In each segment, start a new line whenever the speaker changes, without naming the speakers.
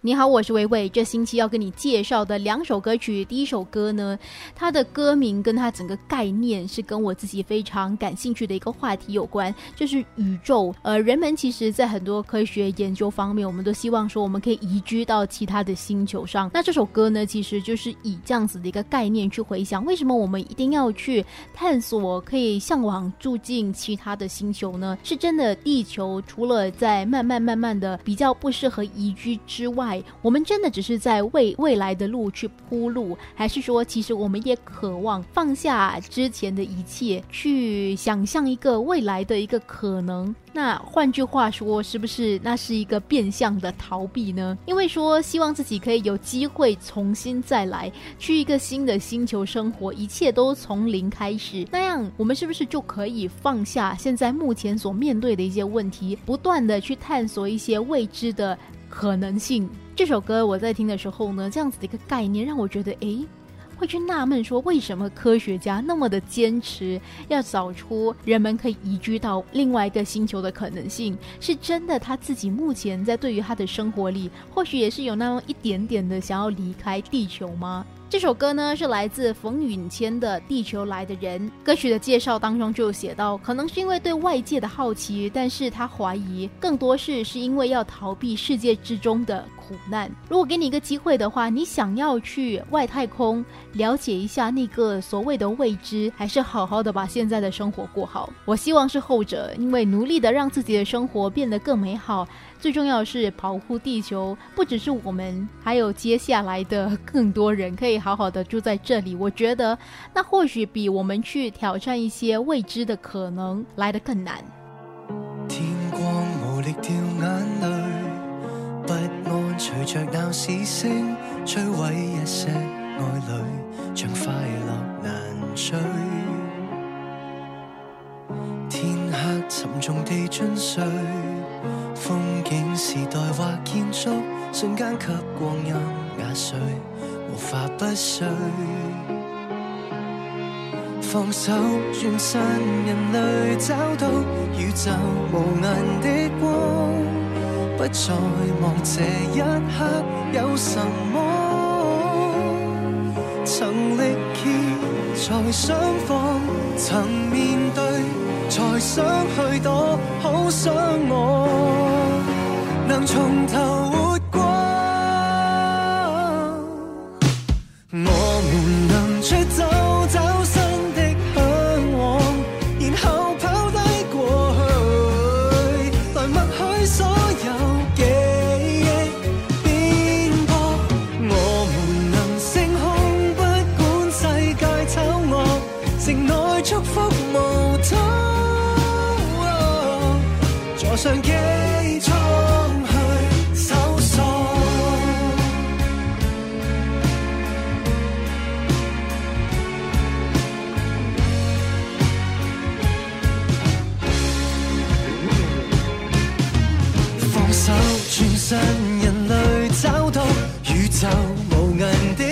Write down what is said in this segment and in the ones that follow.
你好，我是伟伟。这星期要跟你介绍的两首歌曲，第一首歌呢，它的歌名跟它整个概念是跟我自己非常感兴趣的一个话题有关，就是宇宙。呃，人们其实，在很多科学研究方面，我们都希望说，我们可以移居到其他的星球上。那这首歌呢，其实就是以这样子的一个概念去回想，为什么我们一定要去探索，可以向往住进其他的星球呢？是真的，地球除了在慢慢慢慢的比较不适合移居之外，我们真的只是在为未来的路去铺路，还是说，其实我们也渴望放下之前的一切，去想象一个未来的一个可能？那换句话说，是不是那是一个变相的逃避呢？因为说希望自己可以有机会重新再来，去一个新的星球生活，一切都从零开始，那样我们是不是就可以放下现在目前所面对的一些问题，不断的去探索一些未知的？可能性这首歌我在听的时候呢，这样子的一个概念让我觉得，哎，会去纳闷说，为什么科学家那么的坚持要找出人们可以移居到另外一个星球的可能性？是真的他自己目前在对于他的生活里，或许也是有那么一点点的想要离开地球吗？这首歌呢是来自冯允谦的《地球来的人》。歌曲的介绍当中就写到，可能是因为对外界的好奇，但是他怀疑更多是是因为要逃避世界之中的苦难。如果给你一个机会的话，你想要去外太空了解一下那个所谓的未知，还是好好的把现在的生活过好？我希望是后者，因为努力的让自己的生活变得更美好。最重要的是保护地球，不只是我们，还有接下来的更多人可以好好的住在这里。我觉得那或许比我们去挑战一些未知的可能来得更难。
天光无力掉眼泪，不安随着闹市声摧毁一些爱侣，像快乐难追。天黑沉重地进睡。时代或建筑，瞬间给光阴压碎，无法不碎。放手，转身，人类找到宇宙无垠的光，不再望这一刻有什么。曾力竭才想放，曾面对。才想去躲，好想我从头活过。我们能出走，走新的向往，然后抛低过去，来默许所有记忆变薄。我们能升空，不管世界丑恶，城内祝福无阻。上机信人类找到宇宙无垠的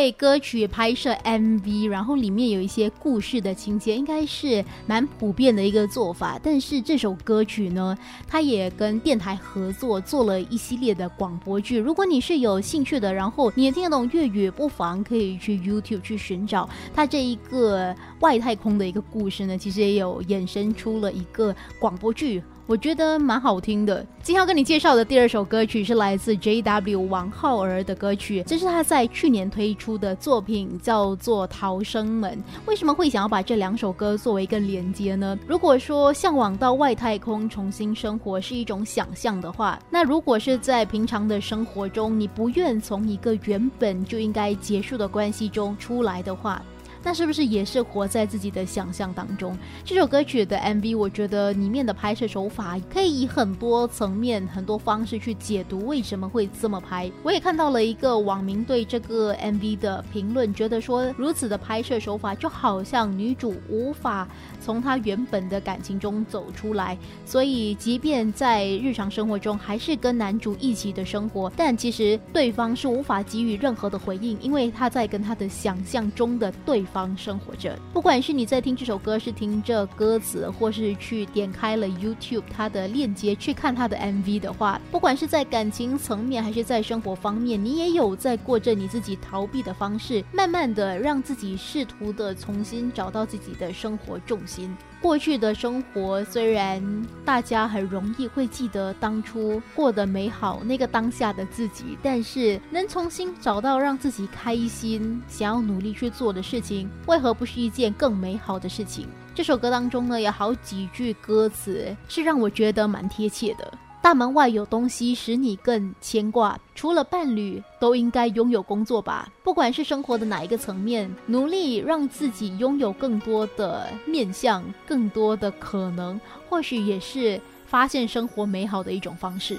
为歌曲拍摄 MV，然后里面有一些故事的情节，应该是蛮普遍的一个做法。但是这首歌曲呢，它也跟电台合作做了一系列的广播剧。如果你是有兴趣的，然后你也听得懂粤语，不妨可以去 YouTube 去寻找它这一个外太空的一个故事呢。其实也有衍生出了一个广播剧。我觉得蛮好听的。今天要跟你介绍的第二首歌曲是来自 J.W. 王浩儿的歌曲，这是他在去年推出的作品，叫做《逃生门》。为什么会想要把这两首歌作为一个连接呢？如果说向往到外太空重新生活是一种想象的话，那如果是在平常的生活中，你不愿从一个原本就应该结束的关系中出来的话。那是不是也是活在自己的想象当中？这首歌曲的 MV，我觉得里面的拍摄手法可以以很多层面、很多方式去解读为什么会这么拍。我也看到了一个网民对这个 MV 的评论，觉得说如此的拍摄手法就好像女主无法从她原本的感情中走出来，所以即便在日常生活中还是跟男主一起的生活，但其实对方是无法给予任何的回应，因为他在跟他的想象中的对。方生活着，不管是你在听这首歌，是听着歌词，或是去点开了 YouTube 它的链接去看它的 MV 的话，不管是在感情层面，还是在生活方面，你也有在过着你自己逃避的方式，慢慢的让自己试图的重新找到自己的生活重心。过去的生活虽然大家很容易会记得当初过得美好那个当下的自己，但是能重新找到让自己开心、想要努力去做的事情，为何不是一件更美好的事情？这首歌当中呢，有好几句歌词是让我觉得蛮贴切的。大门外有东西使你更牵挂，除了伴侣，都应该拥有工作吧。不管是生活的哪一个层面，努力让自己拥有更多的面向，更多的可能，或许也是发现生活美好的一种方式。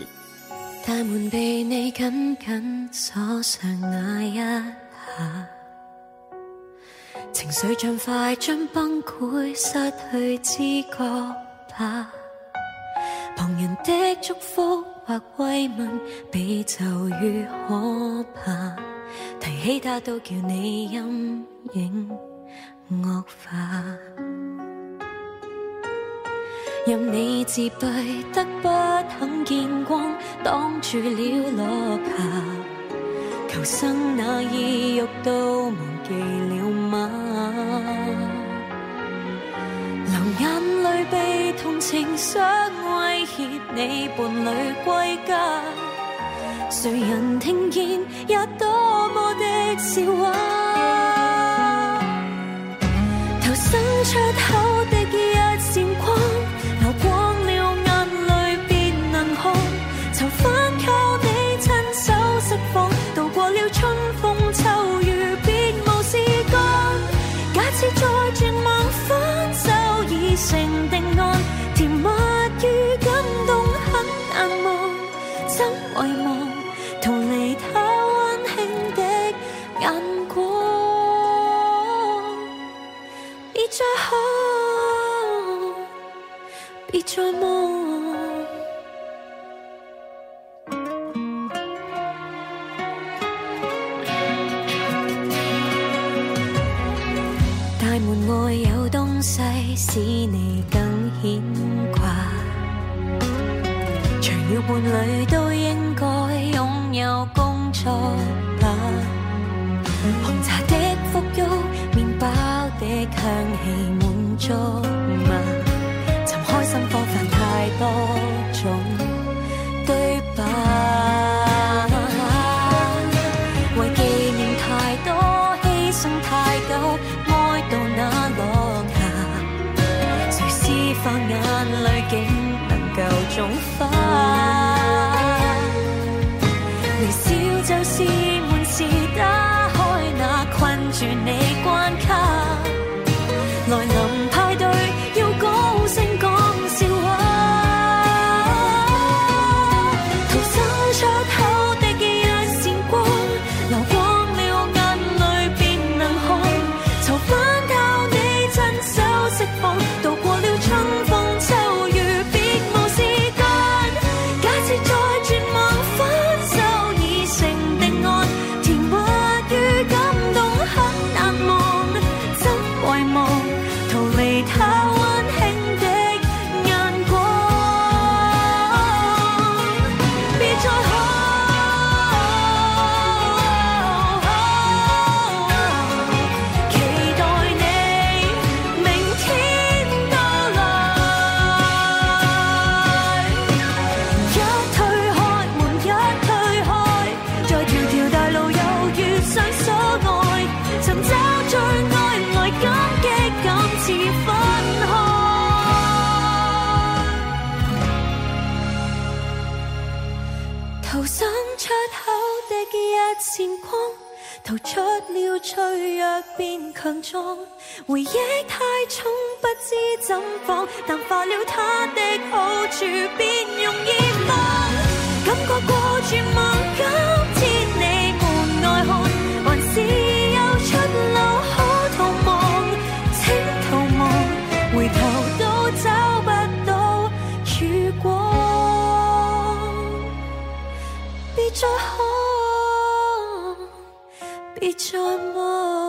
大门被你紧紧锁上那一下，情绪像快将崩溃，失去知觉吧。旁人的祝福或慰问，比咒语可怕。提起他都叫你阴影恶化，任你自闭得不肯见光，挡住了落霞。求生那意欲都忘记了吗？流眼泪被同情想威胁你伴侣归家，谁人听见也多么的笑话。求生出口眼光？别再哭，别再望。大门外有东西。使你更牵挂，除了伴侣都应该拥有工作吧。红茶的馥郁，面包的香气满足吗？寻开心方法太多种，对吧？为纪念太多，牺牲太久，爱到哪落下？谁施？放眼泪，竟能够种花。一線光，逃出了脆弱變強壯，回憶太重不知怎放，淡化了它的好处便容易忘，感覺過絕望，今天你門外看，還是有出路可逃亡，請逃亡，回頭都找不到曙光。別再看，別再望。